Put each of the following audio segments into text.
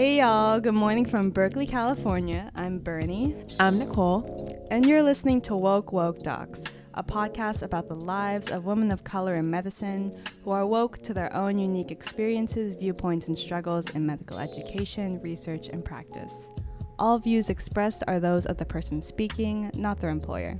Hey y'all, good morning from Berkeley, California. I'm Bernie. I'm Nicole. And you're listening to Woke Woke Docs, a podcast about the lives of women of color in medicine who are woke to their own unique experiences, viewpoints, and struggles in medical education, research, and practice. All views expressed are those of the person speaking, not their employer.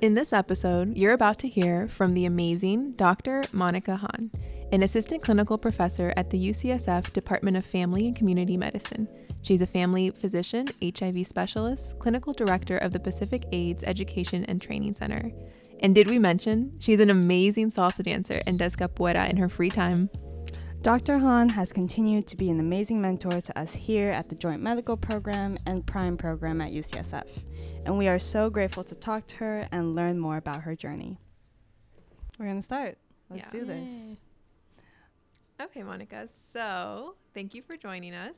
In this episode, you're about to hear from the amazing Dr. Monica Hahn an assistant clinical professor at the UCSF Department of Family and Community Medicine. She's a family physician, HIV specialist, clinical director of the Pacific AIDS Education and Training Center. And did we mention she's an amazing salsa dancer and does capoeira in her free time? Dr. Hahn has continued to be an amazing mentor to us here at the Joint Medical Program and Prime Program at UCSF, and we are so grateful to talk to her and learn more about her journey. We're going to start. Let's yeah. do this. Yay. Okay, Monica. So thank you for joining us.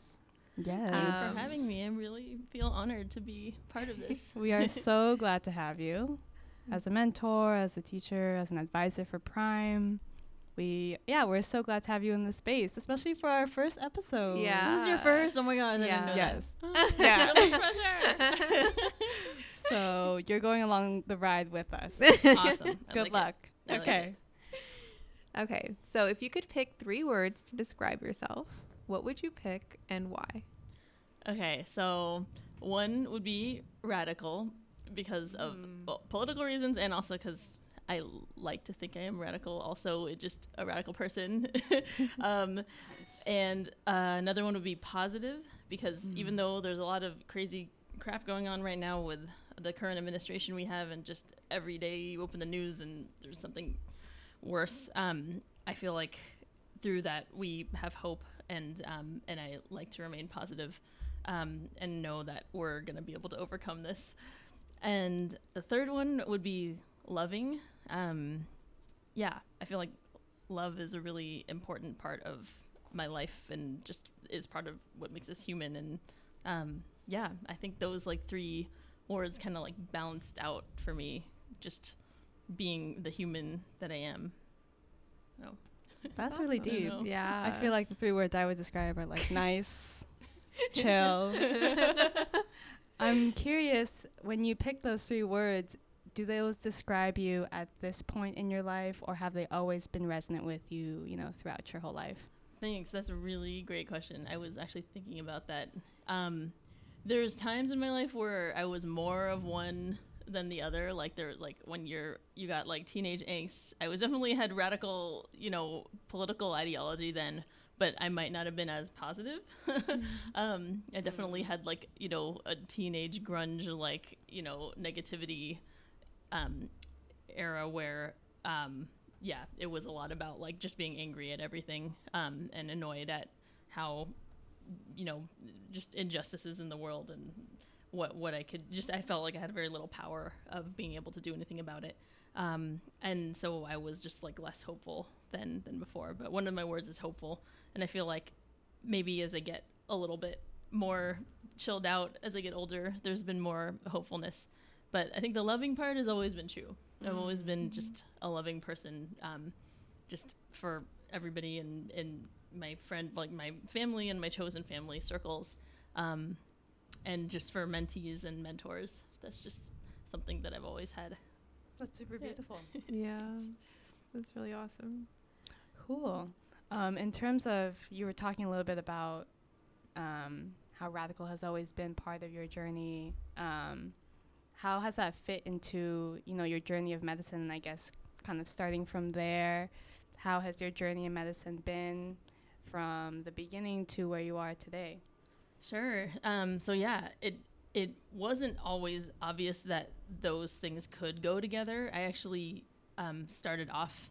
Yes. Um, for having me. I really feel honored to be part of this. we are so glad to have you as a mentor, as a teacher, as an advisor for Prime. We yeah, we're so glad to have you in the space, especially for our first episode. Yeah. This is your first? Oh my god, I yeah. yes. yeah. pressure. so you're going along the ride with us. Awesome. Good like luck. Okay. Okay, so if you could pick three words to describe yourself, what would you pick and why? Okay, so one would be radical because of mm. well, political reasons and also because I like to think I am radical. Also, just a radical person. um, nice. And uh, another one would be positive because mm. even though there's a lot of crazy crap going on right now with the current administration we have, and just every day you open the news and there's something worse. Um, I feel like through that we have hope, and um, and I like to remain positive, um, and know that we're gonna be able to overcome this. And the third one would be loving. Um, yeah, I feel like love is a really important part of my life, and just is part of what makes us human. And um, yeah, I think those like three words kind of like balanced out for me. Just being the human that I am. No. That's really deep. Yeah. I feel like the three words I would describe are like nice, chill. I'm curious when you pick those three words, do those describe you at this point in your life or have they always been resonant with you, you know, throughout your whole life? Thanks. That's a really great question. I was actually thinking about that. Um, there's times in my life where I was more of one than the other. Like there, like when you're you got like teenage angst. I was definitely had radical, you know, political ideology then, but I might not have been as positive. um, I definitely had like you know a teenage grunge like you know negativity um, era where um, yeah, it was a lot about like just being angry at everything um, and annoyed at how you know just injustices in the world and what what I could just I felt like I had very little power of being able to do anything about it. Um, and so I was just like less hopeful than than before. But one of my words is hopeful, and I feel like maybe as I get a little bit more chilled out as I get older, there's been more hopefulness. But I think the loving part has always been true. Mm-hmm. I've always been mm-hmm. just a loving person, um, just for everybody and in my friend, like my family and my chosen family circles. Um, and just for mentees and mentors. That's just something that I've always had. That's super beautiful. yeah, that's really awesome. Cool. Um, in terms of, you were talking a little bit about um, how radical has always been part of your journey. Um, how has that fit into, you know, your journey of medicine? And I guess kind of starting from there. How has your journey in medicine been from the beginning to where you are today? Sure. Um, so yeah, it it wasn't always obvious that those things could go together. I actually um, started off,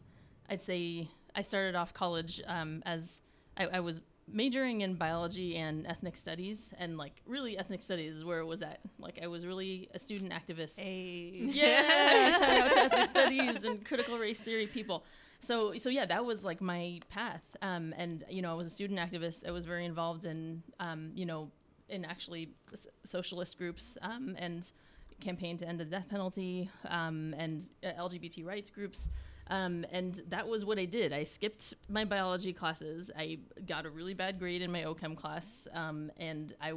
I'd say, I started off college um, as I, I, was majoring in biology and ethnic studies, and like really ethnic studies is where it was at. Like I was really a student activist. Hey. Yeah, shout out to ethnic studies and critical race theory people so so yeah that was like my path um, and you know i was a student activist i was very involved in um, you know in actually socialist groups um, and campaign to end the death penalty um, and uh, lgbt rights groups Um, and that was what I did. I skipped my biology classes. I got a really bad grade in my OChem class, um, and I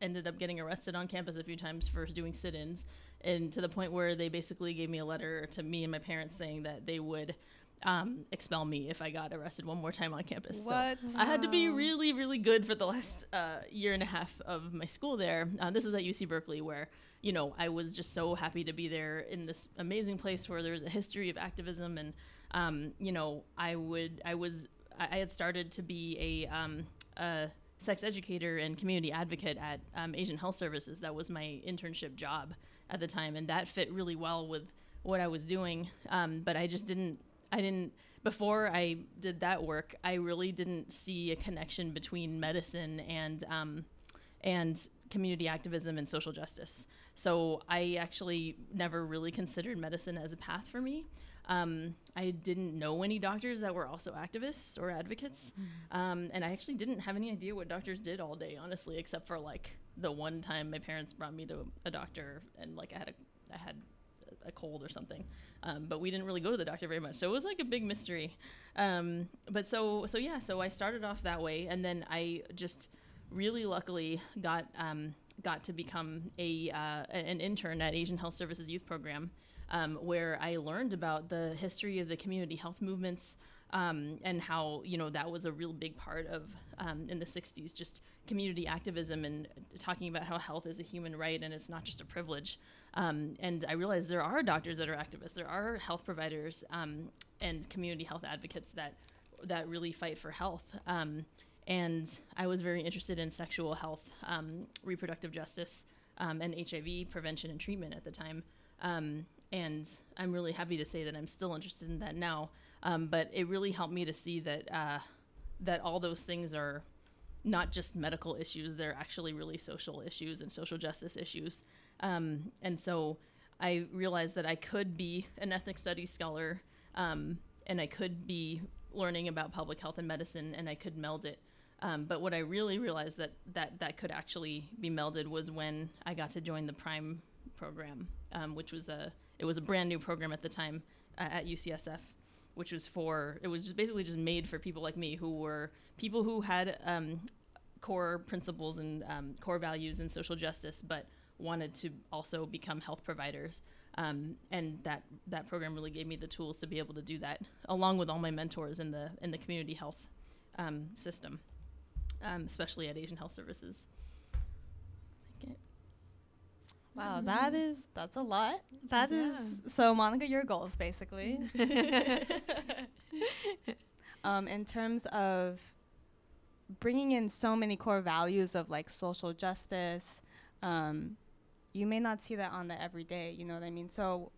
ended up getting arrested on campus a few times for doing sit-ins, and to the point where they basically gave me a letter to me and my parents saying that they would um, expel me if I got arrested one more time on campus. What? So I had to be really, really good for the last uh, year and a half of my school there. Uh, this is at UC Berkeley, where you know I was just so happy to be there in this amazing place where there's a history of activism, and um, you know I would, I was, I, I had started to be a, um, a sex educator and community advocate at um, Asian Health Services. That was my internship job at the time, and that fit really well with what I was doing. Um, but I just didn't I didn't before I did that work. I really didn't see a connection between medicine and um, and community activism and social justice. So I actually never really considered medicine as a path for me. Um, I didn't know any doctors that were also activists or advocates, mm-hmm. um, and I actually didn't have any idea what doctors did all day, honestly, except for like the one time my parents brought me to a doctor and like I had a I had a cold or something. Um, but we didn't really go to the doctor very much, so it was like a big mystery. Um, but so so yeah, so I started off that way, and then I just really luckily got um, got to become a uh, an intern at Asian Health Services Youth Program, um, where I learned about the history of the community health movements. Um, and how you know that was a real big part of um, in the 60s just community activism and talking about how health is a human right and it's not just a privilege um, and I realized there are doctors that are activists, there are health providers um, and community health advocates that that really fight for health. Um, and I was very interested in sexual health, um, reproductive justice, and HIV prevention and treatment at the time. And I'm really happy to say that I'm still interested in that now. But it really helped me to see that uh, that all those things are not just medical issues; they're actually really social issues and social justice issues. Um, and so I realized that I could be an ethnic studies scholar um, and I could be learning about public health and medicine and I could meld it. Um, but what I really realized that, that that could actually be melded was when I got to join the Prime program, um, which was a it was a brand new program at the time uh, at UCSF, which was for it was just basically just made for people like me who were people who had um, core principles and um, core values in social justice, but wanted to also become health providers. Um, and that that program really gave me the tools to be able to do that, along with all my mentors in the in the community health um, system, um, especially at Asian Health Services. Wow, mm-hmm. that is that's a lot. That yeah. is so Monica, your goals basically. um, in terms of bringing in so many core values of like social justice, um, you may not see that on the everyday, you know what I mean? So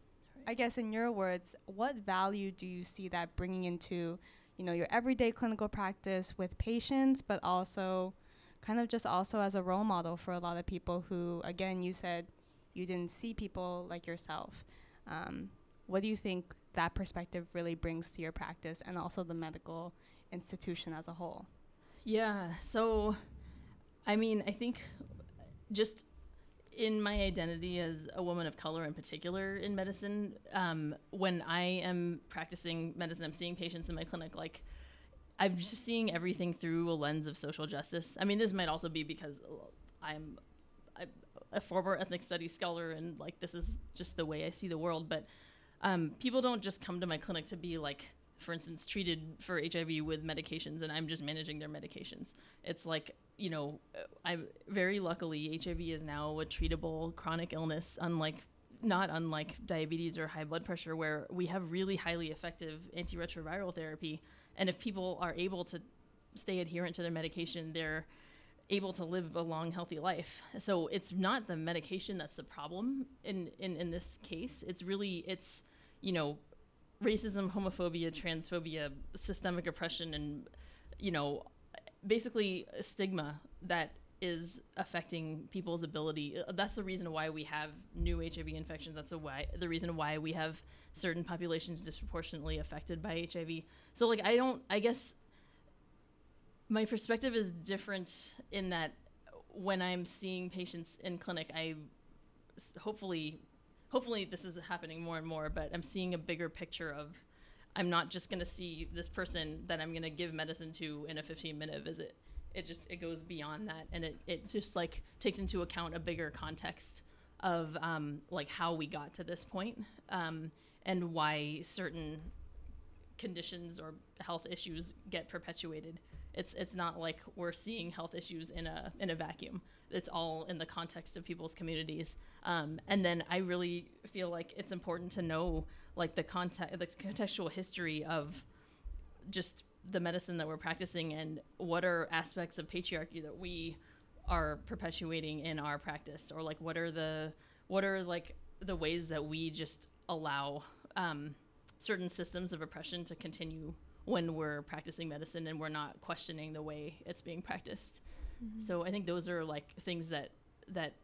I guess in your words, what value do you see that bringing into, you know, your everyday clinical practice with patients, but also kind of just also as a role model for a lot of people who, again, you said you didn't see people like yourself. Um, what do you think that perspective really brings to your practice and also the medical institution as a whole? Yeah. So, I mean, I think just in my identity as a woman of color in particular in medicine um, when i am practicing medicine i'm seeing patients in my clinic like i'm just seeing everything through a lens of social justice i mean this might also be because i'm a, former ethnic studies scholar and like this is just the way i see the world but um, people don't just come to my clinic to be like for instance, treated for HIV with medications, and I'm just managing their medications. It's like, you know, I'm very luckily HIV is now a treatable chronic illness, unlike not unlike diabetes or high blood pressure, where we have really highly effective antiretroviral therapy. And if people are able to stay adherent to their medication, they're able to live a long, healthy life. So it's not the medication that's the problem in, in, in this case. It's really, it's, you know, racism, homophobia, transphobia, systemic oppression, and you know, basically stigma that is affecting people's ability. Uh, that's the reason why we have new HIV infections. That's the why the reason why we have certain populations disproportionately affected by HIV. So like I don't I guess my perspective is different in that when I'm seeing patients in clinic, I hopefully hopefully this is happening more and more, but I'm seeing a bigger picture of I'm not just going to see this person that I'm going to give medicine to in a 15 minute visit. It just it goes beyond that, and it it just like takes into account a bigger context of um, like how we got to this point, um, and why certain conditions or health issues get perpetuated. It's it's not like we're seeing health issues in a in a vacuum. It's all in the context of people's communities. Um, and then I really feel like it's important to know like the context, the contextual history of just the medicine that we're practicing and what are aspects of patriarchy that we are perpetuating in our practice or like what are the what are like the ways that we just allow um, certain systems of oppression to continue when we're practicing medicine and we're not questioning the way it's being practiced. Mm-hmm. So I think those are like things that that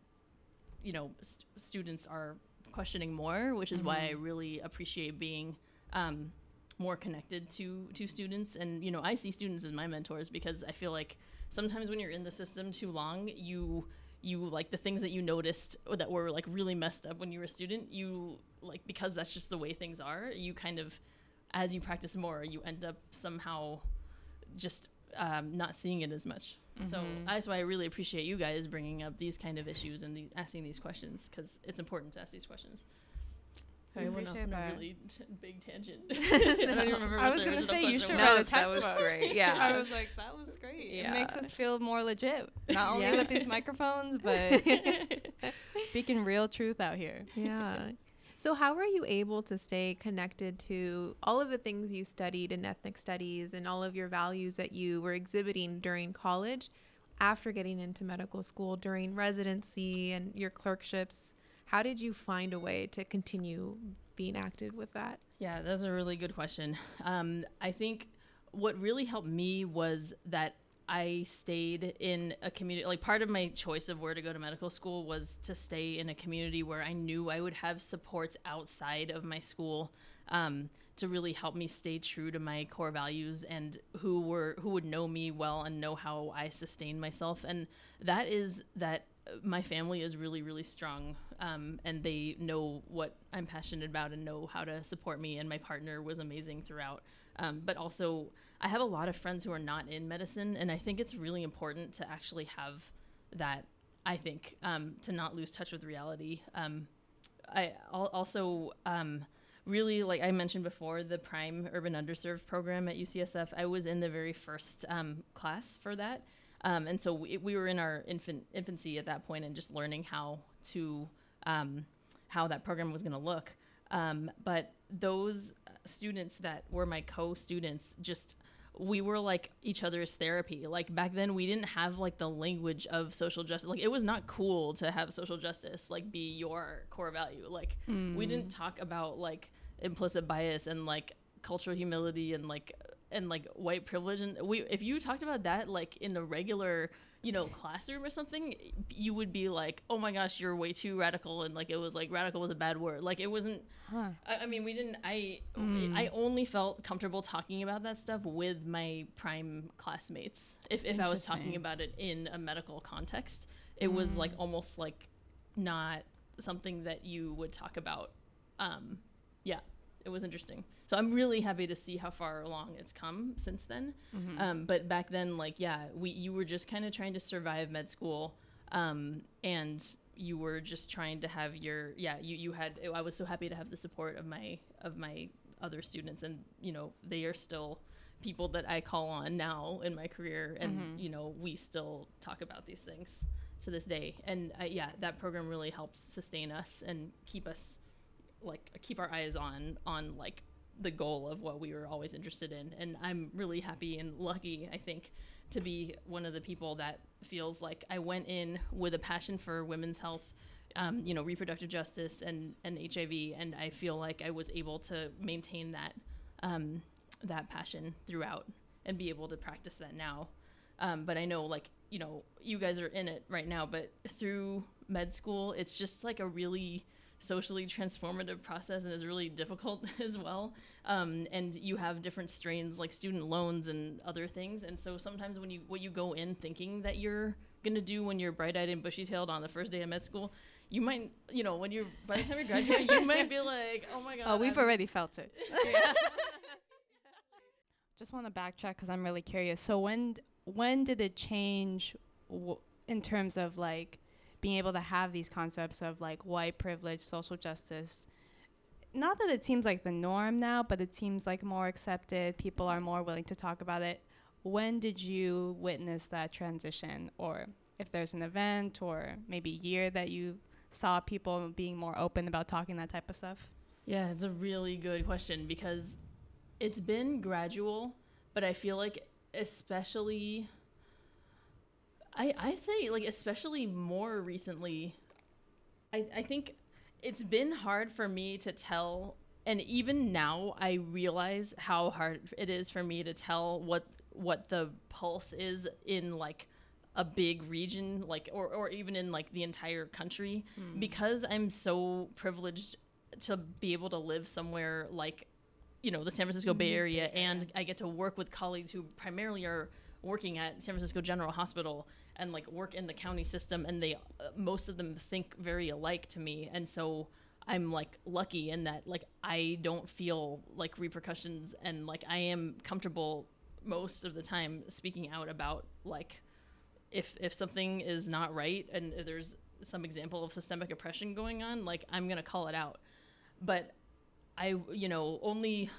you know st- students are questioning more, which is mm-hmm. why I mm-hmm. really appreciate being um, more connected to to students. And you know, I see students as my mentors because I feel like sometimes when you're in the system too long, you you like the things that you noticed that were like really messed up when you were a student. You like because that's just the way things are. You kind of as you practice more, you end up somehow just um, not seeing it as much. Mm-hmm. So that's why I really appreciate you guys bringing up these kind of issues and the, asking these questions because it's important to ask these questions. I went off on a really t- big tangent. I don't even remember. I was gonna say you should write a textbook. That was great. Yeah, I was like, that was great. Yeah. It makes us feel more legit, not only yeah. with these microphones, but speaking real truth out here. Yeah. So, how were you able to stay connected to all of the things you studied in ethnic studies and all of your values that you were exhibiting during college after getting into medical school, during residency and your clerkships? How did you find a way to continue being active with that? Yeah, that's a really good question. Um, I think what really helped me was that I stayed in a community. Like part of my choice of where to go to medical school was to stay in a community where I knew I would have supports outside of my school um, to really help me stay true to my core values and who were who would know me well and know how I sustain myself. And that is that my family is really really strong um, and they know what I'm passionate about and know how to support me. And my partner was amazing throughout. Um, but also I have a lot of friends who are not in medicine, and I think it's really important to actually have that. I think um, to not lose touch with reality. Um, I also um, really like I mentioned before the Prime Urban Underserved program at UCSF. I was in the very first um, class for that, um, and so we, we, were in our infant infancy at that point and just learning how to how that program was going to look. but those students that were my co-students just we were like each other's therapy. Like back then we didn't have like the language of social justice. Like it was not cool to have social justice like be your core value. Like mm. we didn't talk about like implicit bias and like cultural humility and like and like white privilege and we if you talked about that like in a regular you know classroom or something you would be like oh my gosh you're way too radical and like it was like radical was a bad word like it wasn't huh. I, I, mean we didn't i mm. i only felt comfortable talking about that stuff with my prime classmates if, if i was talking about it in a medical context it mm. was like mm. almost like not something that you would talk about um yeah it was interesting. So I'm really happy to see how far along it's come since then. Mm-hmm. Um, but back then, like, yeah, we you were just kind of trying to survive med school, um, and you were just trying to have your yeah you you had I was so happy to have the support of my of my other students, and you know they are still people that I call on now in my career, and mm-hmm. you know we still talk about these things to this day. And uh, yeah, that program really helps sustain us and keep us like keep our eyes on on like the goal of what we were always interested in. And i'm really happy and lucky i think to be one of the people that feels like i went in with a passion for women's health um, you know reproductive justice and and hiv and i feel like i was able to maintain that um, that passion throughout and be able to practice that now. Um, but i know like you know you guys are in it right now but through med school it's just like a really socially transformative process and is really difficult as well. Um, and you have different strains like student loans and other things. And so sometimes when you what you go in thinking that you're gonna do when you're bright-eyed and bushy-tailed on the first day of med school, you might, you know, when you're by the time you graduate, you might be like, oh my god. Oh, we've I'm already felt it. just want to backtrack because I'm really curious. So when d- when did it change w- in terms of like being able to have these concepts of like white privilege, social justice? Not that it seems like the norm now, but it seems like more accepted. People are more willing to talk about it. When did you witness that transition, or if there's an event or maybe year that you saw people being more open about talking that type of stuff? Yeah, it's a really good question because it's been gradual, but I feel like especially I I'd say like especially more recently I I think it's been hard for me to tell and even now I realize how hard it is for me to tell what what the pulse is in like a big region like or, or even in like the entire country hmm. because i'm so privileged to be able to live somewhere like you know the san francisco bay mm-hmm. area and i get to work with colleagues who primarily are working at san francisco general hospital and like work in the county system and they uh, most of them think very alike to me and so i'm like lucky in that like i don't feel like repercussions and like i am comfortable most of the time speaking out about like if if something is not right and there's some example of systemic oppression going on like i'm going to call it out. But i you know only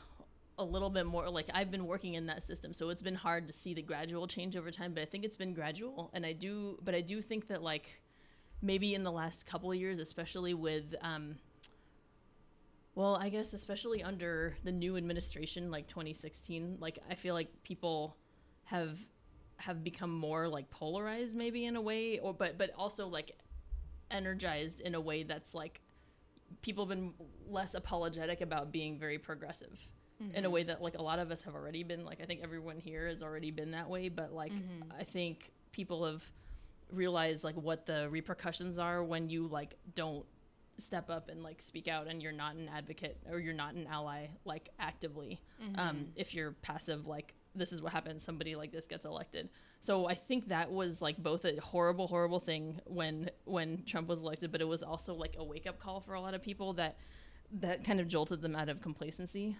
a little bit more like i've been working in that system so it's been hard to see the gradual change over time but i think it's been gradual and i do but i do think that like maybe in the last couple years especially with um well i guess especially under the new administration like 2016 like i feel like people have have become more like polarized maybe in a way or but but also like energized in a way that's like people have been less apologetic about being very progressive in a mm-hmm. way that like a lot of us have already been like i think everyone here has already been that way but like mm-hmm. i think people have realized like what the repercussions are when you like don't step up and like speak out and you're not an advocate or you're not an ally like actively um, mm-hmm. if you're passive like this is what happens somebody like this gets elected. So i think that was like both a horrible horrible thing when when trump was elected but it was also like a wake-up call for a lot of people that that kind of jolted them out of complacency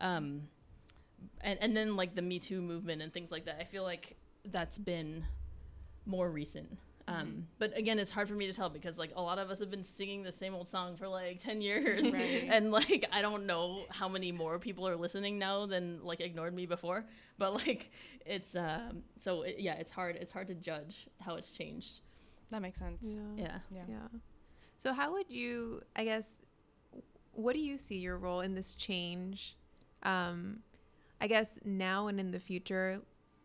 um, and and then like the Me Too movement and things like that. I feel like that's been more recent. Um, But again, it's hard for me to tell because like a lot of us have been singing the same old song for like ten years, Right. and like I don't know how many more people are listening now than like ignored me before. But like it's um, so it, yeah, it's hard. It's hard to judge how it's changed. That makes sense. Yeah. Yeah. Yeah. So how would you, I guess, what do you see your role in this change? Um, I guess now and in the future,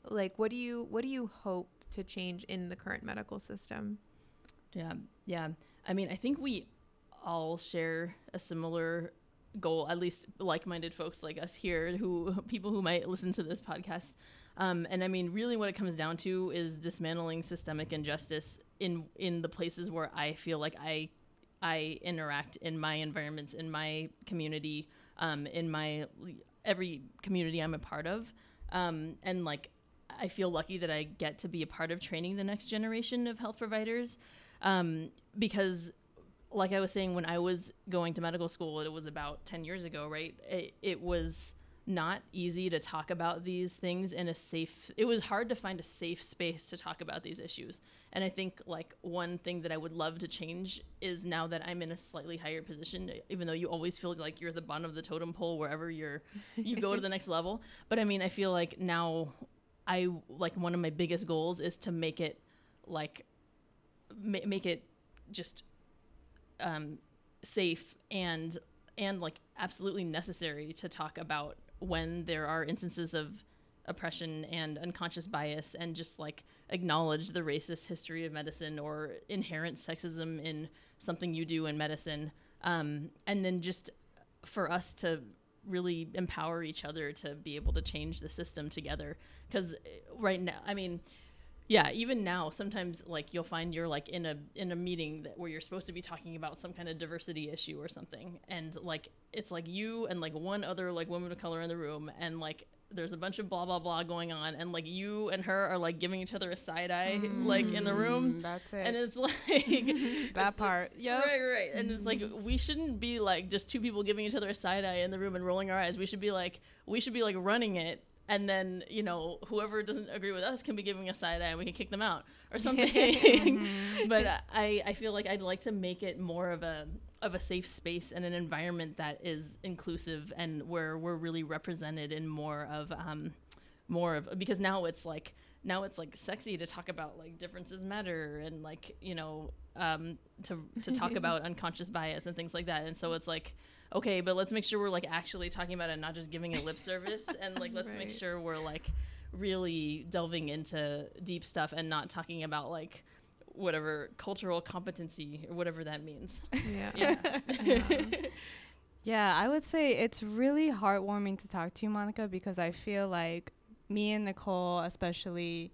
like what do you what do you hope to change in the current medical system? Yeah, yeah. I mean, I think we all share a similar goal, at least like-minded folks like us here, who people who might listen to this podcast. Um, and I mean, really, what it comes down to is dismantling systemic injustice in in the places where I feel like I I interact in my environments, in my community, um, in my every community I'm a part of, um, and like I feel lucky that I get to be a part of training the next generation of health providers, um, because like I was saying, when I was going to medical school, it was about 10 years ago, right? It, it was not easy to talk about these things in a safe, it was hard to find a safe space to talk about these issues. And I think like one thing that I would love to change is now that I'm in a slightly higher position, even though you always feel like you're the bottom of the totem pole wherever you're, you go to the next level. But I mean, I feel like now I, like one of my biggest goals is to make it like, ma- make it just um, safe and and like absolutely necessary to talk about when there are instances of oppression and unconscious bias and just like acknowledge the racist history of medicine or inherent sexism in something you do in medicine um, and then just for us to really empower each other to be able to change the system together. Because right now i mean yeah even now sometimes like you'll find you're like in a in a meeting that where you're supposed to be talking about some kind of diversity issue or something and like it's like you and like one other like woman of color in the room and like there's a bunch of blah blah blah going on and like you and her are like giving each other a side eye like in the room Mm, That's it. and it's like that it's- part. yeah, Right, right. And it's like we shouldn't be like just two people giving each other a side eye in the room and rolling our eyes. We should be like we should be like running it and then you know whoever doesn't agree with us can be giving us side eye and we can kick them out or something Mm-hmm. but i i feel like i'd like to make it more of a of a safe space and an environment that is inclusive and where we're really represented in more of um more of because now it's like now it's like sexy to talk about like differences matter and like you know um to to talk about unconscious bias and things like that and so it's like okay but let's make sure we're like actually talking about it not just giving it lip service. And like let's make sure we're like really delving into deep stuff and not talking about like whatever cultural competency or whatever that means. Yeah. yeah. Yeah, I would say it's really heartwarming to talk to you, Monica, because I feel like me and Nicole, especially,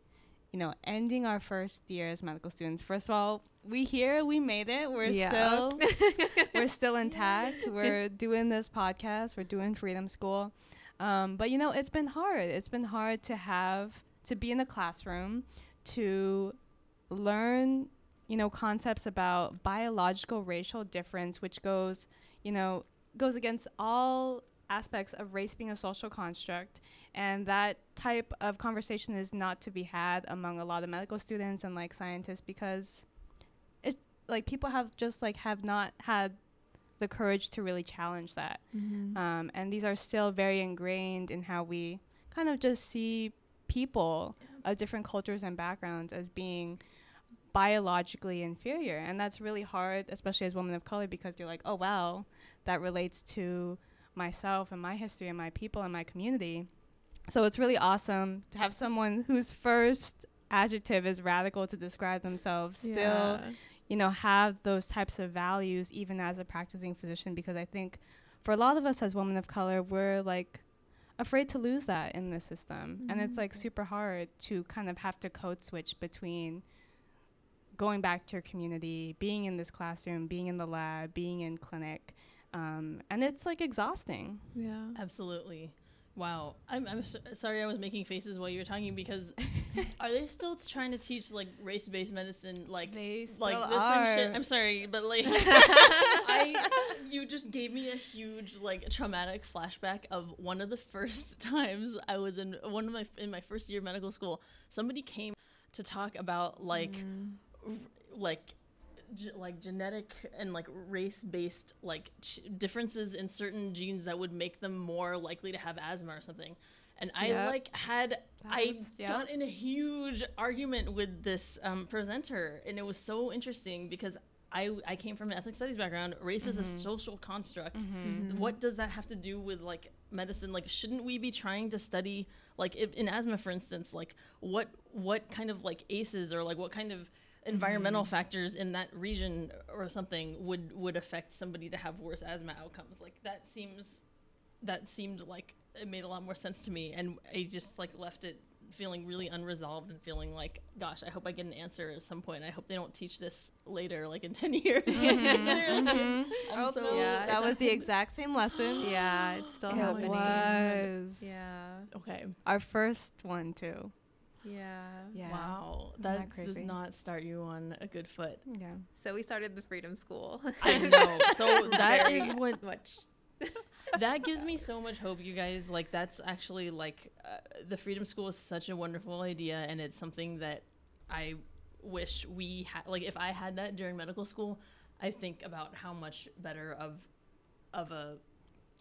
you know, ending our first year as medical students. First of all, we here, we made it. We're Yeah. still we're still intact. We're doing this podcast. We're doing Freedom School. Um, but you know, it's been hard. It's been hard to have to be in a classroom to learn, you know, concepts about biological racial difference, which goes, you know, goes against all aspects of race being a social construct and that type of conversation is not to be had among a lot of medical students and like scientists because it's like people have just like have not had the courage to really challenge that. Mhm. um, and these are still very ingrained in how we kind of just see people of different cultures and backgrounds as being biologically inferior. And that's really hard especially as women of color because you're like oh wow that relates to myself and my history and my people and my community so it's really awesome to have someone whose first adjective is radical to describe themselves still you know, have those types of values even as a practicing physician because I think for a lot of us as women of color, we're like afraid to lose that in the system. And it's like mm-hmm. super hard to kind of have to code switch between going back to your community, being in this classroom, being in the lab, being in clinic. Um, and it's like exhausting. Yeah. Absolutely. Wow. I'm, I'm s- sorry I was making faces while you were talking because are they still trying to teach like race based medicine like They like still this and shit? are. I'm sorry, but like I you just gave me a huge like traumatic flashback of one of the first times I was in one of my in my first year of medical school. Somebody came to talk about like Mm. r- like ge- like genetic and like race based like ch- differences in certain genes that would make them more likely to have asthma or something and i Yep. like had That i yep. got in a huge argument with this um, presenter and it was so interesting because I, I came from an ethnic studies background race is a social construct Mm-hmm. what does that have to do with like medicine like shouldn't we be trying to study like if in asthma for instance like what what kind of like aces or like what kind of environmental mm. factors in that region or something would would affect somebody to have worse asthma outcomes like that seems that seemed like it made a lot more sense to me and i just like left it feeling really unresolved and feeling like gosh i hope i get an answer at some point i hope they don't teach this later like in 10 years mm-hmm. Mm-hmm. I'm Oh, so- Yeah, that was the exact same lesson. Yeah, it's still It happening. was. Yeah. okay Our first one too. Yeah. Yeah. Wow, Isn't that that does not start you on a good foot. Yeah. So we started the Freedom School. I know. So that Very is what much. that gives me so much hope, you guys. Like that's actually like uh, the Freedom School is such a wonderful idea, and it's something that I wish we had. Like if I had that during medical school, I think about how much better of of a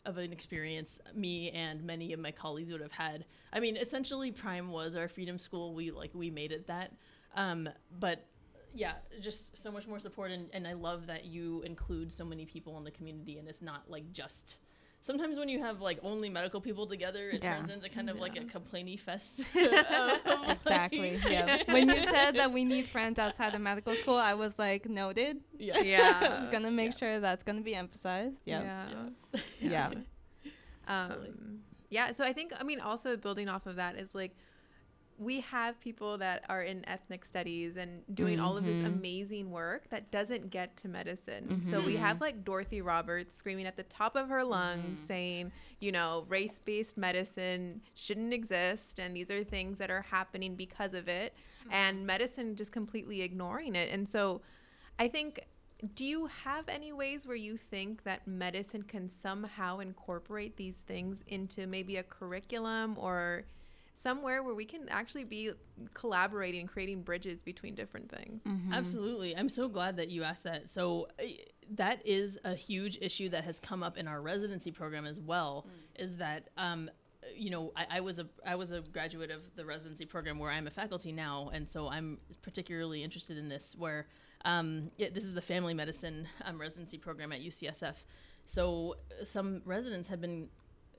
of an experience me and many of my colleagues would have had. I mean, essentially, Prime was our freedom school. We like we made it that, um, but yeah, just so much more support, and, and I love that you include so many people in the community, and it's not like just. Sometimes when you have like only medical people together, it Yeah. turns into kind of like a Yeah. complainy fest. of, like- Exactly. Yeah. when you said that we need friends outside of medical school, I was like, noted. yeah. I Yeah. was gonna make sure that's gonna be emphasized. Yep. Yeah. Yeah. Um, yeah. So I think, I mean, also building off of that is like, we have people that are in ethnic studies and doing all of this Mhm. amazing work that doesn't get to medicine. So we mm-hmm. have like Dorothy Roberts screaming at the top of her lungs mm-hmm. saying, you know, race based medicine shouldn't exist. And these are things that are happening because of it. Mm-hmm. And medicine just completely ignoring it. And so I think do you have any ways where you think that medicine can somehow incorporate these things into maybe a curriculum or somewhere where we can actually be collaborating, creating bridges between different things. Mm-hmm. Absolutely. I'm so glad that you asked that. So uh, that is a huge issue that has come up in our residency program as well. Is that um, you know I, I was a I was a graduate of the residency program where I'm a faculty now, and so I'm particularly interested in this. Where um, it, this is the family medicine um, residency program at UCSF. So some residents have been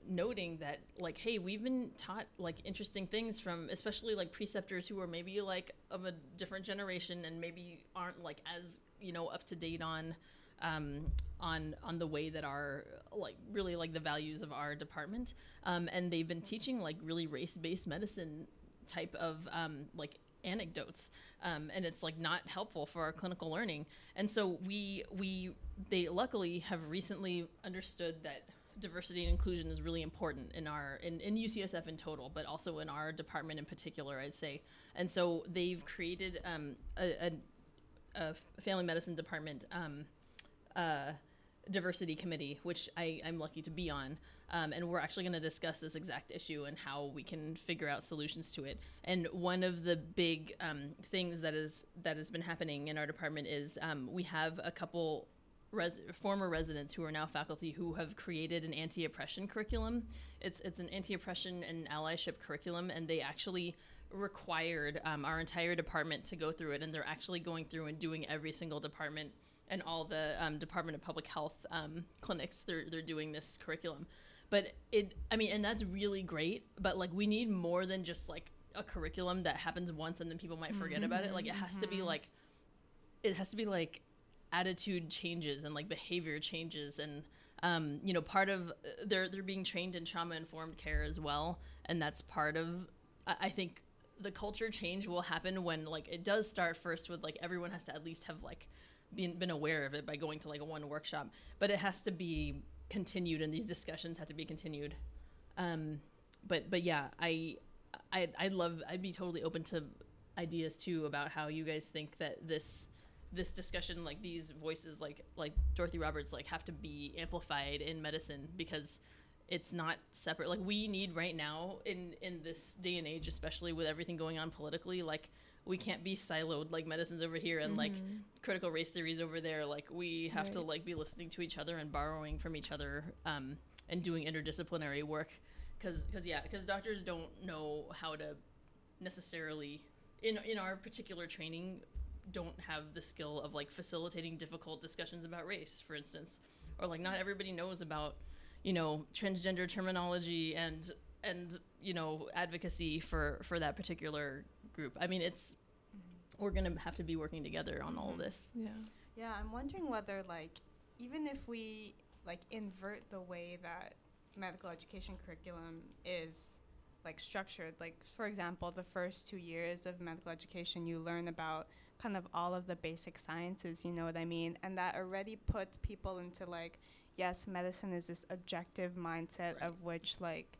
noting that like hey we've been taught like interesting things from especially like preceptors who are maybe like of a different generation and maybe aren't like as you know up to date on um, on on the way that our like really like the values of our department. Um, and they've been teaching like really race-based medicine type of um, like anecdotes. Um, and it's like not helpful for our clinical learning. And so we we they luckily have recently understood that diversity and inclusion is really important in our in, in UCSF in total, but also in our department in particular, I'd say. And so they've created um, a, a, a family medicine department um, uh, diversity committee, which I, I'm lucky to be on. Um, and we're actually going to discuss this exact issue and how we can figure out solutions to it. And one of the big um, things that is that has been happening in our department is um, we have a couple res- former residents who are now faculty who have created an anti-oppression curriculum. It's it's an anti-oppression and allyship curriculum, and they actually required um, our entire department to go through it, and they're actually going through and doing every single department and all the um, Department of Public Health um, clinics. They're they're doing this curriculum, but it I mean, and that's really great. But like, we need more than just like a curriculum that happens once and then people might forget about it. Like, it has to be like, it has to be like attitude changes and like behavior changes and um, you know part of uh, they're they're being trained in trauma informed care as well and that's part of I I think the culture change will happen when like it does start first with like everyone has to at least have like been been aware of it by going to like a one workshop but it has to be continued and these discussions have to be continued. Um, but but yeah I I I'd love I'd be totally open to ideas too about how you guys think that this this discussion like these voices like like Dorothy Roberts like have to be amplified in medicine because it's not separate. Like we need right now in in this day and age especially with everything going on politically like we can't be siloed like medicine's over here and like critical race theories over there. Like we have to like be listening to each other and borrowing from each other um, and doing interdisciplinary work. Because because yeah because doctors don't know how to necessarily in in our particular training don't have the skill of like facilitating difficult discussions about race for instance. Or like not everybody knows about you know transgender terminology and and you know advocacy for for that particular group. I mean it's we're gonna have to be working together on all of mm-hmm. this. Yeah. Yeah, I'm wondering whether like even if we like invert the way that medical education curriculum is like structured, like for example, the first 2 years of medical education you learn about kind of all of the basic sciences, you know what I mean? And that already puts people into like yes, medicine is this objective mindset Right. of which like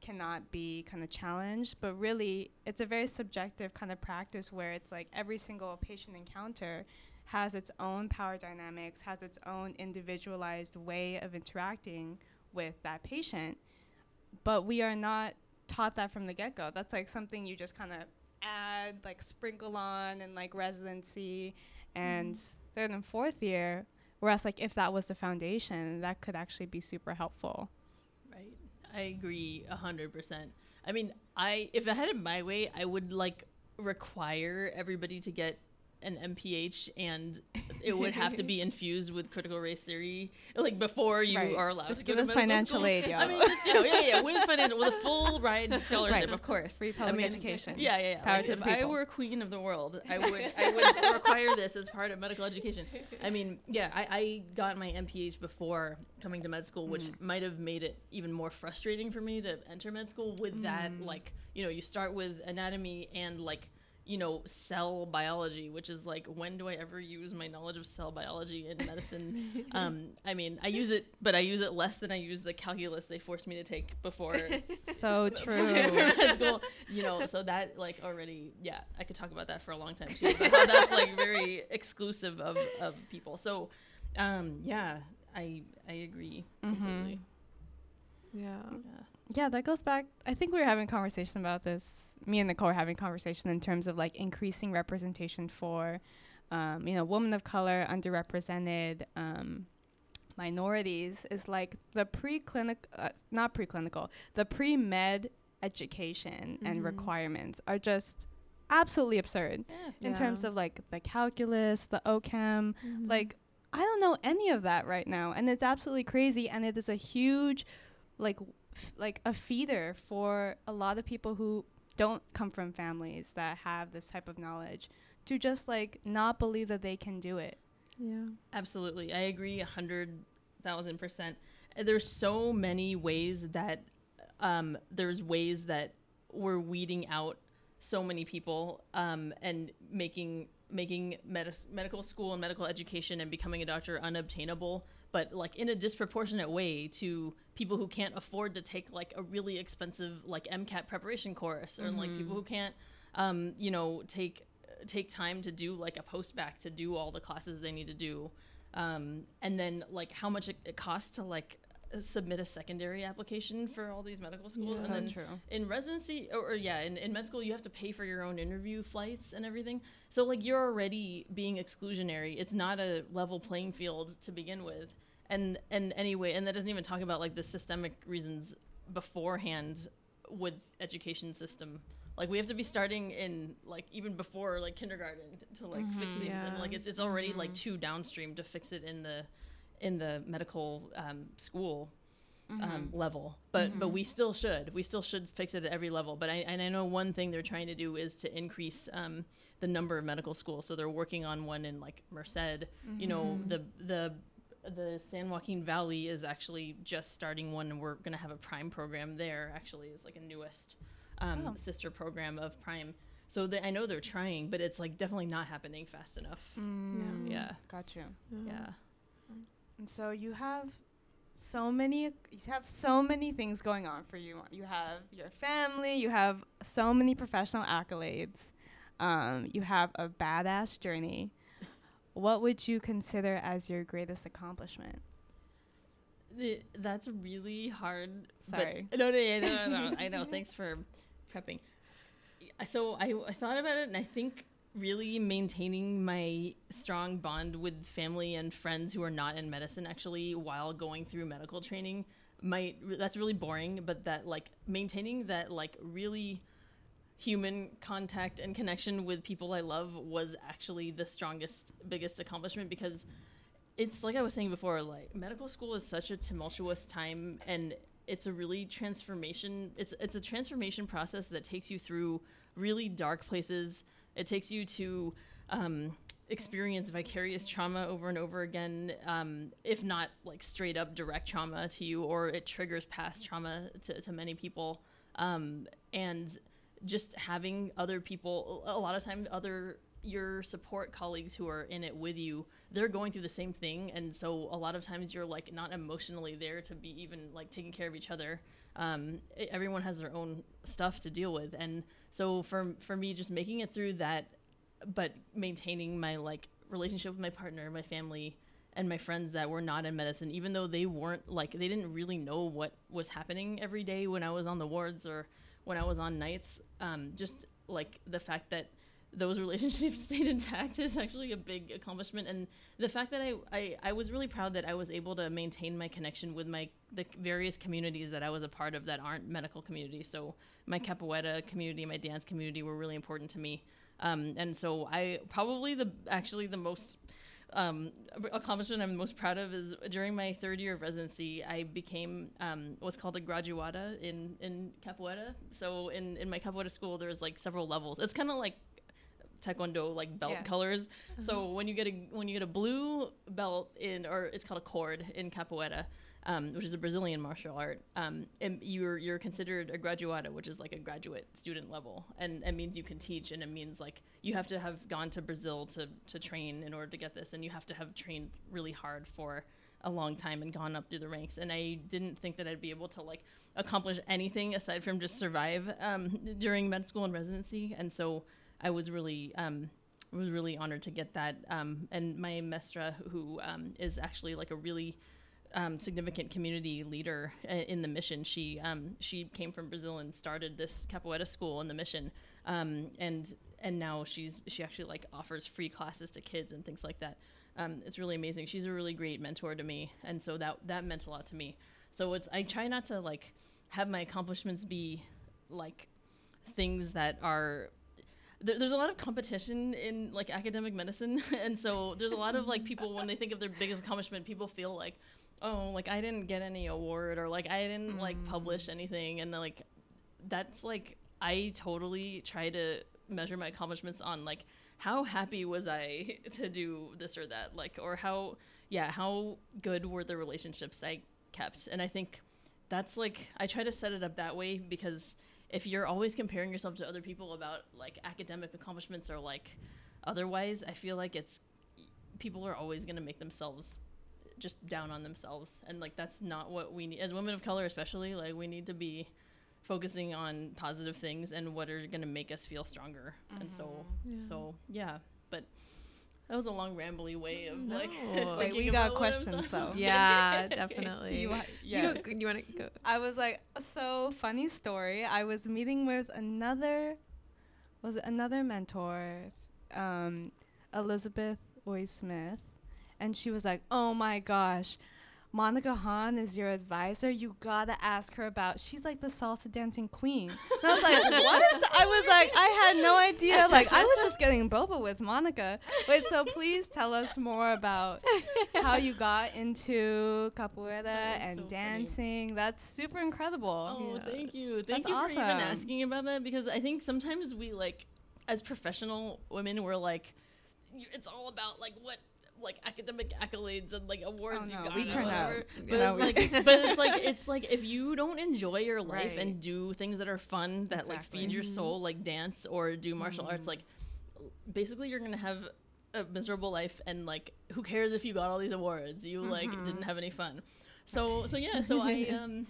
cannot be kind of challenged, but really it's a very subjective kind of practice where it's like every single patient encounter has its own power dynamics, has its own individualized way of interacting with that patient. But we are not taught that from the get go. That's like something you just kind of add, like sprinkle on and like residency and mm-hmm. third and fourth year. Whereas, like, if that was the foundation, that could actually be super helpful. Right. I agree a hundred percent. I mean, I if I had it my way, I would like require everybody to get an MPH and it would have to be infused with critical race theory like before you Right. are allowed Just to give us financial school. aid, yo. I mean, just you know, yeah, yeah, with financial, with a full ride scholarship, Right. of course. Free I public mean, education. Yeah, yeah, yeah. Power Like, to if I were queen of the world, I would, I would require this as part of medical education. I mean, yeah, I, I got my MPH before coming to med school, which Mm. might have made it even more frustrating for me to enter med school with that. Mm. Like, you know, you start with anatomy and like, you know, cell biology, which is like, when do I ever use my knowledge of cell biology in medicine? um, I mean, I use it, but I use it less than I use the calculus they forced me to take before So true. med school. You know, so that like already, yeah, I could talk about that for a long time too. But that's like very exclusive of, of people. So, um, yeah, I I agree Mhm. completely. Yeah. Yeah. Yeah, that goes back. I think we were having a conversation about this. Me and Nicole were having a conversation in terms of like increasing representation for, um, you know, women of color, underrepresented um, minorities. Is like the preclinical, uh, not preclinical, the pre med education and Mhm. requirements are just absolutely absurd Yeah. in terms of like the calculus, the OChem, Mhm. like I don't know any of that right now, and it's absolutely crazy. And it is a huge, like, like a feeder for a lot of people who don't come from families that have this type of knowledge to just like not believe that they can do it. yeah. Absolutely. I agree a hundred thousand percent. Uh, There's so many ways that um, there's ways that we're weeding out so many people um, and making making medis- medical school and medical education and becoming a doctor unobtainable but like in a disproportionate way to people who can't afford to take like a really expensive like MCAT preparation course or like people who can't um, you know take take time to do like a post-bacc to do all the classes they need to do. Um, and then like how much it, it costs to like submit a secondary application for all these medical schools. Yeah. and then true. in residency or, or yeah in, in med school you have to pay for your own interview flights and everything. So like you're already being exclusionary. It's not a level playing field to begin with and and anyway and that doesn't even talk about like the systemic reasons beforehand with education system like we have to be starting in like even before like kindergarten to like fix Mhm. things and like it's it's already like Mhm. too downstream to fix it in the in the medical um, school Mm-hmm. um, level, but but Mhm. we still should we still should fix it at every level. But I and I know one thing they're trying to do is to increase um, the number of medical schools. So they're working on one in like Merced. You know Mm-hmm. Mhm. the the the San Joaquin Valley is actually just starting one, and we're gonna have a Prime program there. Actually, is like a newest um, Oh. sister program of Prime. So they, I know they're trying, but it's like definitely not happening fast enough. Mm, Yeah. got you. Yeah. And so you have so many you have so many things going on for you. You have your family, you have so many professional accolades. Um, you have a badass journey. What would you consider as your greatest accomplishment? The, that's really hard. Sorry. no, no, yeah, no, no, no. I know. Thanks for prepping. So I, I thought about it, and I think really maintaining my strong bond with family and friends who are not in medicine actually while going through medical training might that's really boring but that like maintaining that like really human contact and connection with people I love was actually the strongest, biggest accomplishment because it's like I was saying before, like medical school is such a tumultuous time and it's a really transformation it's it's a transformation process that takes you through really dark places. It takes you to um, experience vicarious trauma over and over again, um, if not like straight up direct trauma to you, or it triggers past trauma to, to many people. Um, and just having other people a lot of times other your support colleagues who are in it with you they're going through the same thing. And so a lot of times you're like not emotionally there to be even like taking care of each other. Um, everyone has their own stuff to deal with. And so for for me just making it through that but maintaining my like relationship with my partner my family and my friends that were not in medicine even though they weren't like they didn't really know what was happening every day when i was on the wards or when I was on nights. Um, just like the fact that those relationships stayed intact is actually a big accomplishment, and the fact that I, I I was really proud that I was able to maintain my connection with my the various communities that I was a part of that aren't medical communities. So my capoeira community, my dance community were really important to me, um, and so I probably the actually the most um, accomplishment I'm most proud of is during my third year of residency, I became um, what's called a graduata in, in capoeira. So in, in my capoeira school, there's like several levels. It's kind of like taekwondo like belt Yeah. colors. So when you get a when you get a blue belt in or it's called a cord in capoeira, um, which is a Brazilian martial art, um, and you're you're considered a graduata, which is like a graduate student level, and it means you can teach, and it means like you have to have gone to Brazil to to train in order to get this, and you have to have trained really hard for a long time and gone up through the ranks. And I didn't think that I'd be able to like accomplish anything aside from just survive um, during med school and residency, and so I was really um, was really honored to get that. Um, and my mestra, who um, is actually like a really um, significant community leader in the mission. She um, she came from Brazil and started this capoeira school in the mission, um, and and now she's she actually like offers free classes to kids and things like that. Um, it's really amazing. She's a really great mentor to me, and so that that meant a lot to me. So it's I try not to like have my accomplishments be like things that are there, there's a lot of competition in like academic medicine and so there's a lot of like people when they think of their biggest accomplishment people feel like oh like i didn't get any award or like i didn't like publish mm. anything and like that's like i totally try to measure my accomplishments on like how happy was i to do this or that like or how yeah how good were the relationships i kept and i think that's like i try to set it up that way because if you're always comparing yourself to other people about like academic accomplishments or like otherwise, I feel like it's people are always going to make themselves just down on themselves and like that's not what we need as women of color especially like we need to be focusing on positive things and what are going to make us feel stronger mm-hmm. and so mm-hmm. yeah. so yeah but that was a long, rambly way of no. like. Wait, we got questions though. Yeah, definitely. you, yes. you, you want to go? I was like, so funny story. I was meeting with another, was it another mentor, um, Elizabeth Oy Smith, and she was like, "Oh my gosh, Monica Hahn is your advisor, you gotta ask her about. She's like the salsa dancing queen. And I was like, what? I was like, I had no idea. Like, I was just getting boba with Monica. Wait, so please tell us more about how you got into capoeira and so dancing. Funny. That's super incredible. Oh, yeah. thank you. Thank That's you awesome. for even asking about that because I think sometimes we like, as professional women, we're like, it's all about like what like academic accolades and like awards oh, no, you got we turn out but it's like but it's like it's like if you don't enjoy your life right. and do things that are fun that exactly. like feed your mm-hmm. soul like dance or do martial mm-hmm. arts like basically you're gonna have a miserable life and like who cares if you got all these awards you mm-hmm. like didn't have any fun so so yeah so i um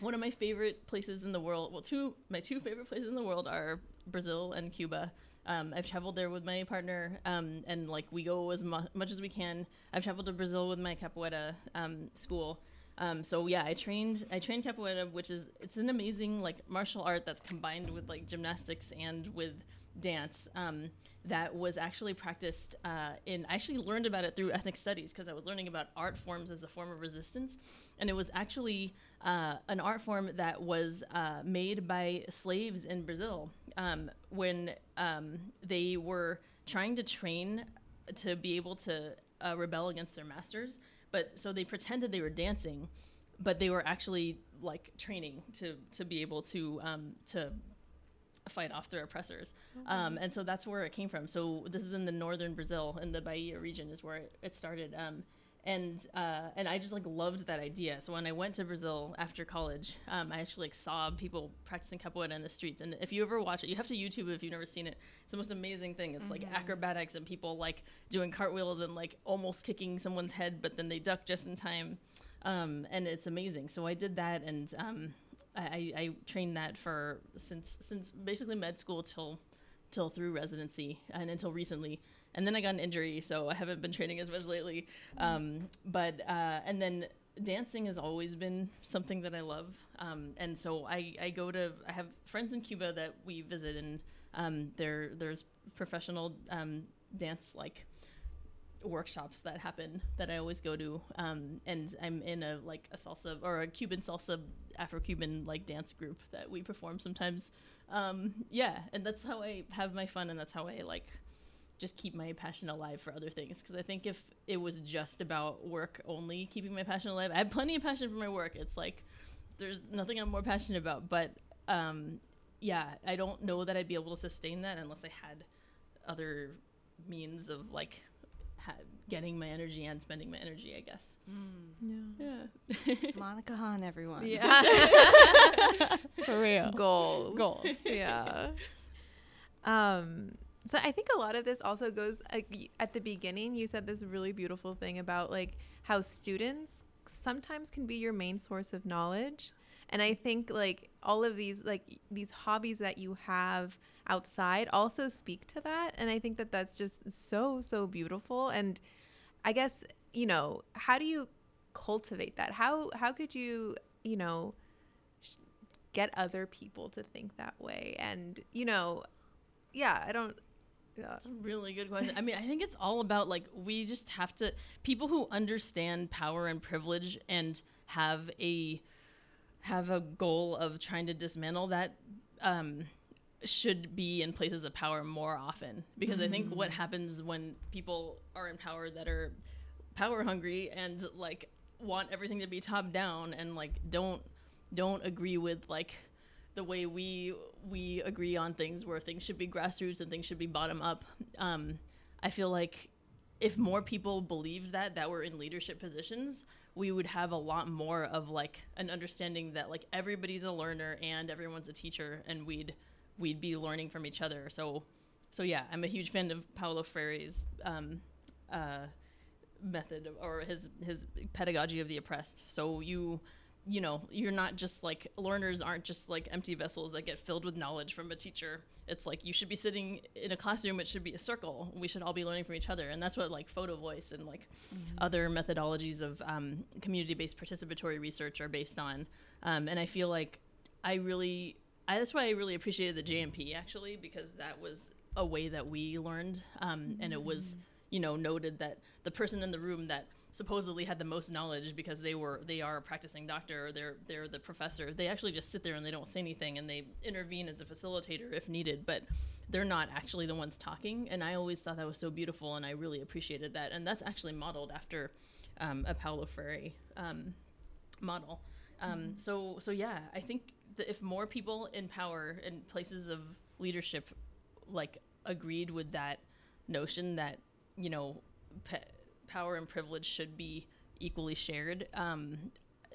one of my favorite places in the world well two my two favorite places in the world are brazil and cuba um, I've traveled there with my partner, um, and like we go as mu- much as we can. I've traveled to Brazil with my capoeira um, school. Um, so yeah, I trained I trained capoeira, which is it's an amazing like martial art that's combined with like gymnastics and with dance. Um, that was actually practiced uh, in. I actually learned about it through ethnic studies because I was learning about art forms as a form of resistance, and it was actually uh, an art form that was uh, made by slaves in Brazil um, when um, they were trying to train to be able to uh, rebel against their masters. But so they pretended they were dancing, but they were actually like training to to be able to um, to fight off their oppressors. Um, and so that's where it came from. So this is in the northern Brazil, in the Bahia region, is where it, it started. Um, and uh, and I just like loved that idea. So when I went to Brazil after college, um, I actually like saw people practicing capoeira in the streets. And if you ever watch it, you have to YouTube it if you've never seen it. It's the most amazing thing. It's mm-hmm. like acrobatics and people like doing cartwheels and like almost kicking someone's head, but then they duck just in time. Um, and it's amazing. So I did that, and um, I, I trained that for since since basically med school till till through residency and until recently and then I got an injury, so I haven't been training as much lately. Um, but uh, and then dancing has always been something that I love, um, and so I, I go to I have friends in Cuba that we visit, and um, there there's professional um, dance like workshops that happen that I always go to, um, and I'm in a like a salsa or a Cuban salsa Afro-Cuban like dance group that we perform sometimes. Um, yeah, and that's how I have my fun, and that's how I like just keep my passion alive for other things because I think if it was just about work only keeping my passion alive, I have plenty of passion for my work. It's like there's nothing I'm more passionate about, but um, yeah, I don't know that I'd be able to sustain that unless I had other means of like ha- getting my energy and spending my energy. I guess. Mm. Yeah. yeah. Monica Hahn, everyone. Yeah. for real. Goals. Goals. Yeah. Um so I think a lot of this also goes at the beginning. You said this really beautiful thing about like how students sometimes can be your main source of knowledge. And I think like all of these like these hobbies that you have outside also speak to that and I think that that's just so so beautiful and I guess, you know, how do you cultivate that? How how could you, you know, get other people to think that way? And, you know, yeah, I don't yeah. That's a really good question. I mean, I think it's all about like we just have to people who understand power and privilege and have a have a goal of trying to dismantle that um, should be in places of power more often because mm-hmm. I think what happens when people are in power that are power hungry and like want everything to be top down and like don't don't agree with like the way we we agree on things where things should be grassroots and things should be bottom up. Um, I feel like if more people believed that that were in leadership positions, we would have a lot more of like an understanding that like everybody's a learner and everyone's a teacher, and we'd we'd be learning from each other. So, so yeah, I'm a huge fan of Paulo Freire's um, uh, method or his his pedagogy of the oppressed. So you you know, you're not just like learners aren't just like empty vessels that get filled with knowledge from a teacher. It's like you should be sitting in a classroom, it should be a circle. We should all be learning from each other. And that's what like photo voice and like mm-hmm. other methodologies of um, community based participatory research are based on. Um, and I feel like I really, I, that's why I really appreciated the JMP actually, because that was a way that we learned. Um, mm-hmm. And it was, mm-hmm. you know, noted that the person in the room that supposedly had the most knowledge because they were they are a practicing doctor or they're they're the professor. They actually just sit there and they don't say anything and they intervene as a facilitator if needed, but they're not actually the ones talking. And I always thought that was so beautiful and I really appreciated that. And that's actually modeled after um, a Paulo Freire um, model. Um, mm-hmm. So so yeah, I think that if more people in power and places of leadership like agreed with that notion that you know pe- power and privilege should be equally shared, um,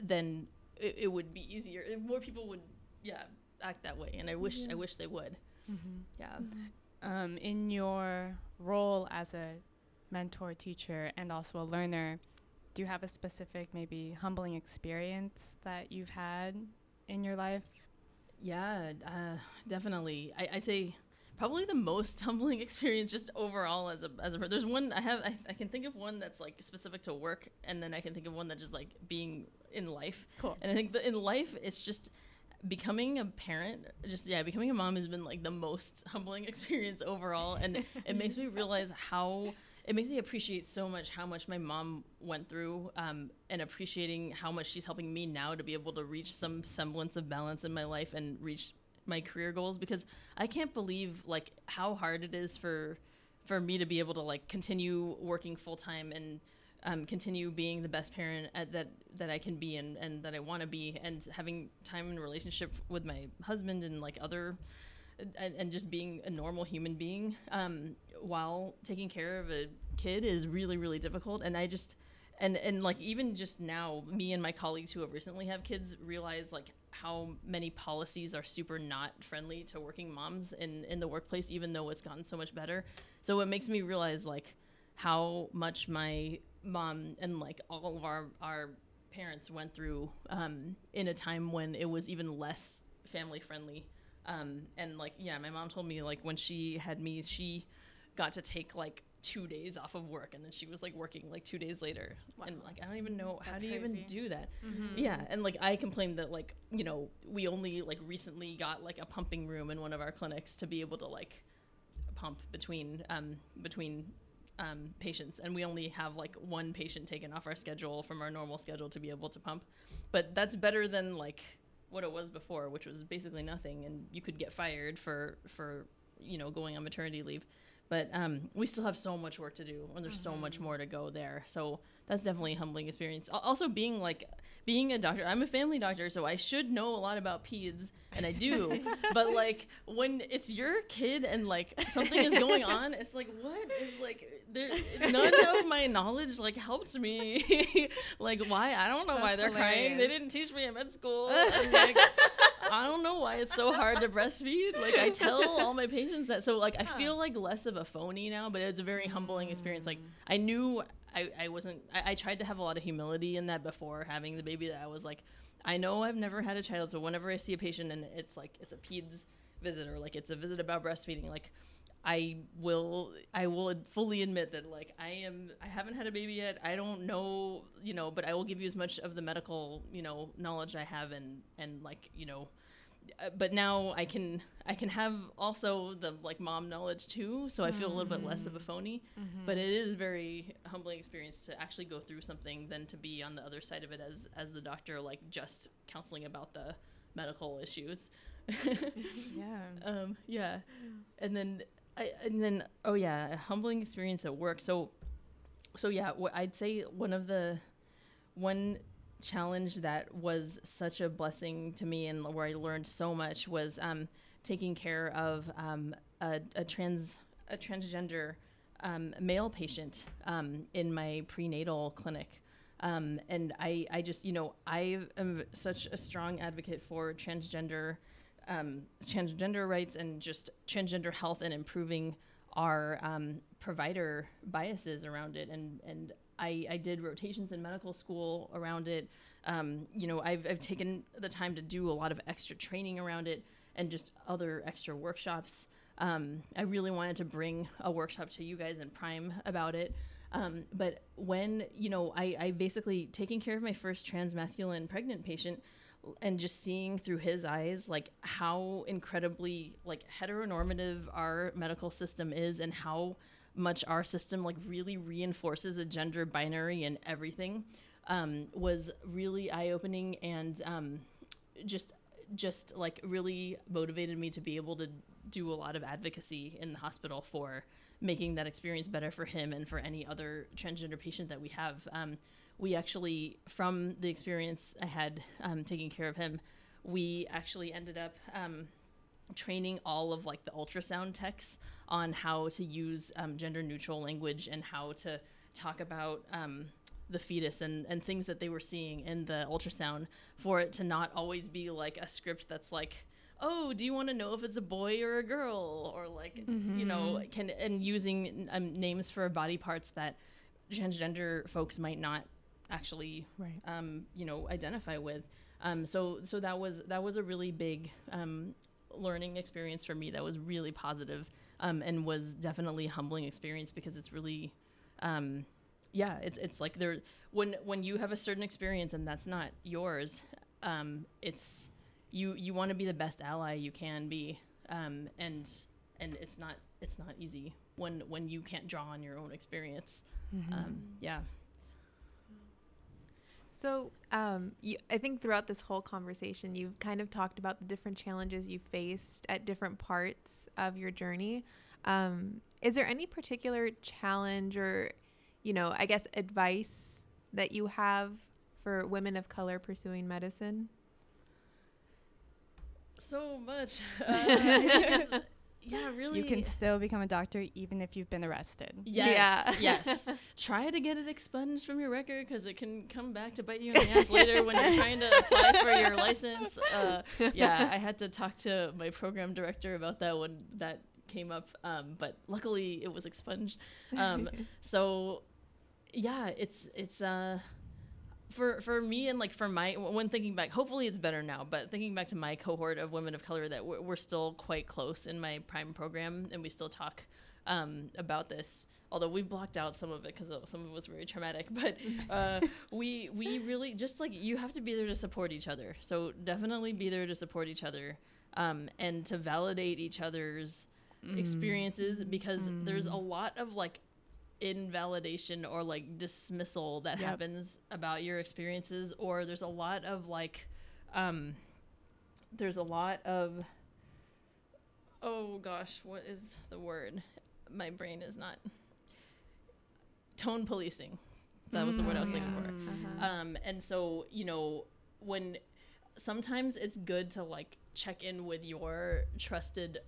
then it, it, would be easier. More people would, yeah, act that way. And I wish, yeah. I wish they would. Mm-hmm. Yeah. Mm-hmm. Um, in your role as a mentor, teacher, and also a learner, do you have a specific, maybe humbling experience that you've had in your life? Yeah, uh, definitely. I, I'd say probably the most humbling experience just overall as a as a there's one I have I, I can think of one that's like specific to work and then I can think of one that just like being in life. Cool. And I think the, in life it's just becoming a parent just yeah becoming a mom has been like the most humbling experience overall and it makes me realize how it makes me appreciate so much how much my mom went through um, and appreciating how much she's helping me now to be able to reach some semblance of balance in my life and reach my career goals because I can't believe like how hard it is for for me to be able to like continue working full time and um, continue being the best parent at, that that I can be and, and that I want to be and having time in relationship with my husband and like other and, and just being a normal human being um, while taking care of a kid is really really difficult. And I just and and like even just now me and my colleagues who have recently have kids realize like how many policies are super not friendly to working moms in in the workplace even though it's gotten so much better. So it makes me realize like how much my mom and like all of our our parents went through um, in a time when it was even less family friendly. Um, and like yeah my mom told me like when she had me she got to take like two days off of work and then she was like working like two days later wow. and like i don't even know That's how do you crazy. even do that mm-hmm. yeah and like i complained that like you know we only like recently got like a pumping room in one of our clinics to be able to like pump between um between um, patients and we only have like one patient taken off our schedule from our normal schedule to be able to pump but that's better than like what it was before which was basically nothing and you could get fired for for you know going on maternity leave but um, we still have so much work to do and there's mm-hmm. so much mm-hmm. more to go there so that's definitely a humbling experience also being like being a doctor i'm a family doctor so i should know a lot about peds and i do but like when it's your kid and like something is going on it's like what is like there none of my knowledge like helped me like why i don't know that's why they're hilarious. crying they didn't teach me in med school and like I don't know why it's so hard to breastfeed. Like I tell all my patients that. So like I feel like less of a phony now, but it's a very humbling experience. Like mm. I knew I, I wasn't I, I tried to have a lot of humility in that before having the baby that I was like, I know I've never had a child, so whenever I see a patient and it's like it's a peds visit or like it's a visit about breastfeeding, like I will I will fully admit that like I am I haven't had a baby yet. I don't know, you know, but I will give you as much of the medical, you know, knowledge I have and and like, you know, but now I can I can have also the like mom knowledge too, so I feel a little bit less of a phony. Mm-hmm. But it is very humbling experience to actually go through something than to be on the other side of it as as the doctor like just counseling about the medical issues. yeah. um, yeah, and then I and then oh yeah, a humbling experience at work. So so yeah, wh- I'd say one of the one challenge that was such a blessing to me and where I learned so much was um, taking care of um, a, a trans a transgender um, male patient um, in my prenatal clinic. Um, and I, I just, you know, I am such a strong advocate for transgender, um, transgender rights and just transgender health and improving our provider biases around it. And, and I, I did rotations in medical school around it. Um, you know, I've, I've taken the time to do a lot of extra training around it and just other extra workshops. Um, I really wanted to bring a workshop to you guys in Prime about it. Um, but when, you know, I, I basically taking care of my first transmasculine pregnant patient and just seeing through his eyes, like how incredibly like heteronormative our medical system is and how much our system like really reinforces a gender binary and everything um, was really eye-opening and um, just just like really motivated me to be able to do a lot of advocacy in the hospital for making that experience better for him and for any other transgender patient that we have. Um, we actually, from the experience I had um, taking care of him, we actually ended up um, training all of like the ultrasound techs on how to use um, gender neutral language and how to talk about um, the fetus and, and things that they were seeing in the ultrasound for it to not always be like a script that's like oh do you want to know if it's a boy or a girl? or like you know can and using um, names for body parts that transgender folks might not actually Right. um, you know identify with. Um, so so that was that was a really big um, learning experience for me that was really positive, um, and was definitely a humbling experience because it's really um, yeah it's it's like there when when you have a certain experience and that's not yours um, it's you you want to be the best ally you can be um, and and it's not it's not easy when when you can't draw on your own experience. Um, yeah So, um, you, I think throughout this whole conversation, you've kind of talked about the different challenges you faced at different parts of your journey. Um, is there any particular challenge or, you know, I guess advice that you have for women of color pursuing medicine? so much uh, I think it's- yeah really You can still become a doctor even if you've been arrested. Yes, yes. Try to get it expunged from your record because it can come back to bite you in the ass later when you're trying to apply for your license. Uh, yeah, I had to talk to my program director about that when that came up, um, but luckily it was expunged. Um, so, yeah, it's it's uh, for for me and like for my when thinking back hopefully it's better now but thinking back to my cohort of women of color that we're, we're still quite close in my prime program and we still talk um, about this although we've blocked out some of it because some of it was very traumatic but uh, we we really just like you have to be there to support each other. So definitely be there to support each other um, and to validate each other's experiences because there's a lot of like invalidation or like dismissal that Yep. happens about your experiences or there's a lot of like um there's a lot of oh gosh what is the word my brain is not tone policing that was the word i was looking for Uh-huh. um, and so, you know, when sometimes it's good to like check in with your trusted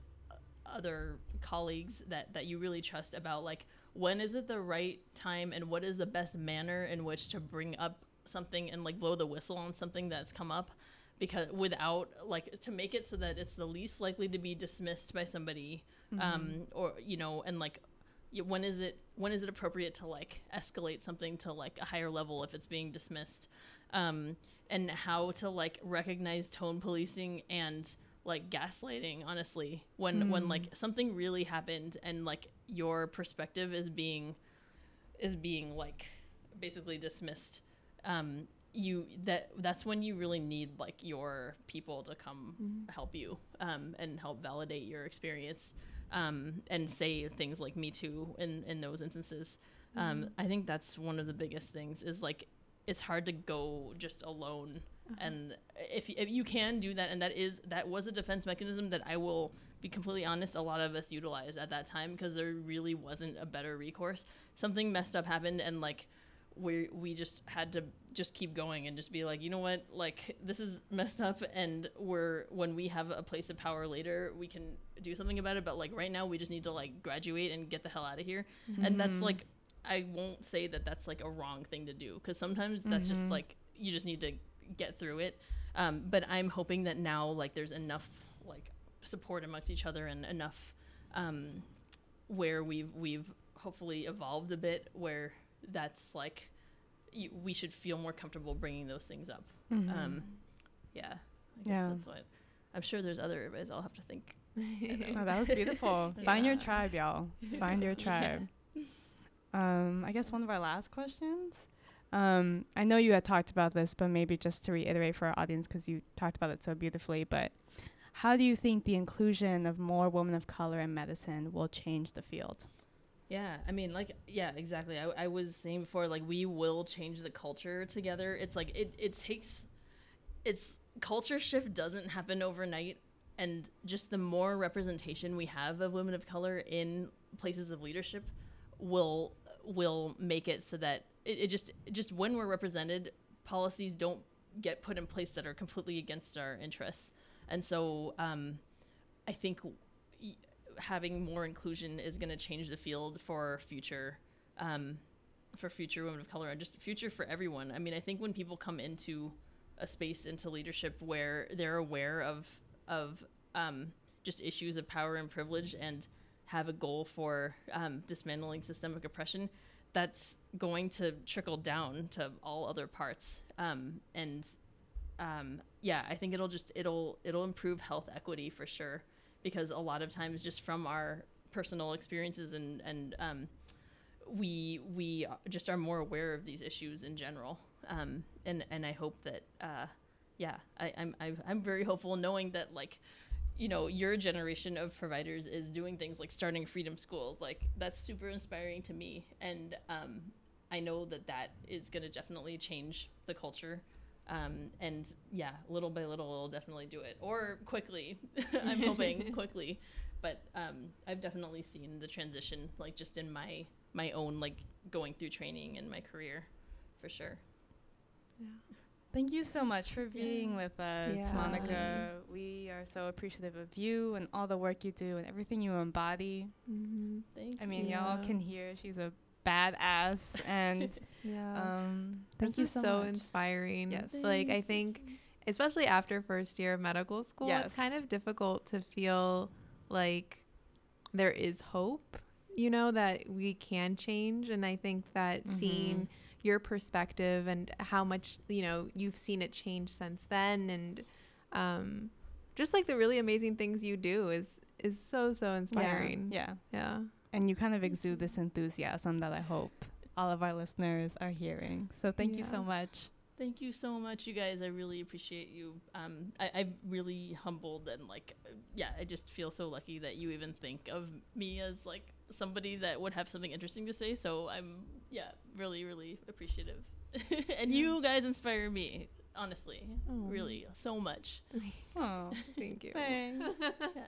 other colleagues that, that you really trust about like when is it the right time and what is the best manner in which to bring up something and like blow the whistle on something that's come up? Because without like to make it so that it's the least likely to be dismissed by somebody um, or you know and like when is it when is it appropriate to like escalate something to like a higher level if it's being dismissed? Um, and how to like recognize tone policing and like gaslighting honestly when when Mm. like something really happened and like your perspective is being is being like basically dismissed um you that that's when you really need like your people to come Mhm. help you um and help validate your experience um and say things like me too in in those instances um Mhm. i think that's one of the biggest things is like it's hard to go just alone Uh-huh. and if, if you can do that and that is that was a defense mechanism that i will be completely honest a lot of us utilized at that time because there really wasn't a better recourse something messed up happened and like we we just had to just keep going and just be like you know what like this is messed up and we're when we have a place of power later we can do something about it but like right now we just need to like graduate and get the hell out of here and that's Mhm. like i won't say that that's like a wrong thing to do because sometimes that's just Mhm. like you just need to get through it um, but i'm hoping that now like there's enough like support amongst each other and enough um, where we've we've hopefully evolved a bit where that's like you, we should feel more comfortable bringing those things up Mhm. um, yeah I guess Yeah. that's what i'm sure there's other advice i'll have to think Oh, that was beautiful. Find your tribe, y'all. Find your Yeah. tribe. Um, I guess one of our last questions. Um, I know you had talked about this, but maybe just to reiterate for our audience, because you talked about it so beautifully. But how do you think the inclusion of more women of color in medicine will change the field? Yeah, I mean, like, yeah, exactly. I, I was saying before, like, we will change the culture together. It's like it, it takes, it's culture shift doesn't happen overnight, and just the more representation we have of women of color in places of leadership, will will make it so that it, it just just when we're represented, policies don't get put in place that are completely against our interests, and so um, I think having more inclusion is going to change the field for future um, for future women of color and just future for everyone. I mean, I think when people come into a space into leadership where they're aware of of um, just issues of power and privilege and have a goal for um, dismantling systemic oppression, that's going to trickle down to all other parts. Um, and um, yeah, I think it'll just it'll it'll improve health equity for sure because a lot of times just from our personal experiences and and um, we we just are more aware of these issues in general um, and and I hope that uh, yeah I, I'm I'm very hopeful knowing that like you know your generation of providers is doing things like starting freedom school. Like that's super inspiring to me. And um, I know that that is going to definitely change the culture. Um, and yeah, little by little, it'll definitely do it, or quickly. I'm hoping quickly, but um, I've definitely seen the transition, like just in my my own like going through training and my career, for sure. Thank you so much for being Yeah. with us, Yeah. Monica. We are so appreciative of you and all the work you do and everything you embody. Mhm. Thank I mean, y'all can hear she's a badass and Yeah. um thank this you is so, so much. inspiring. Yes. Like I think especially after first year of medical school, it's kind of difficult to feel like there is hope, you know, that we can change. And I think that Mhm. seeing your perspective and how much, you know, you've seen it change since then and um just like the really amazing things you do is is so so inspiring. Yeah, Yeah. And you kind of exude this enthusiasm that I hope all of our listeners are hearing. So thank you so much. Thank you so much, you guys. I really appreciate you. Um, I, I'm really humbled and like, yeah, I just feel so lucky that you even think of me as like somebody that would have something interesting to say. So I'm, yeah, really, really appreciative. and you guys inspire me, honestly, Oh. really, so much. Oh, Thank you. thanks. Yeah.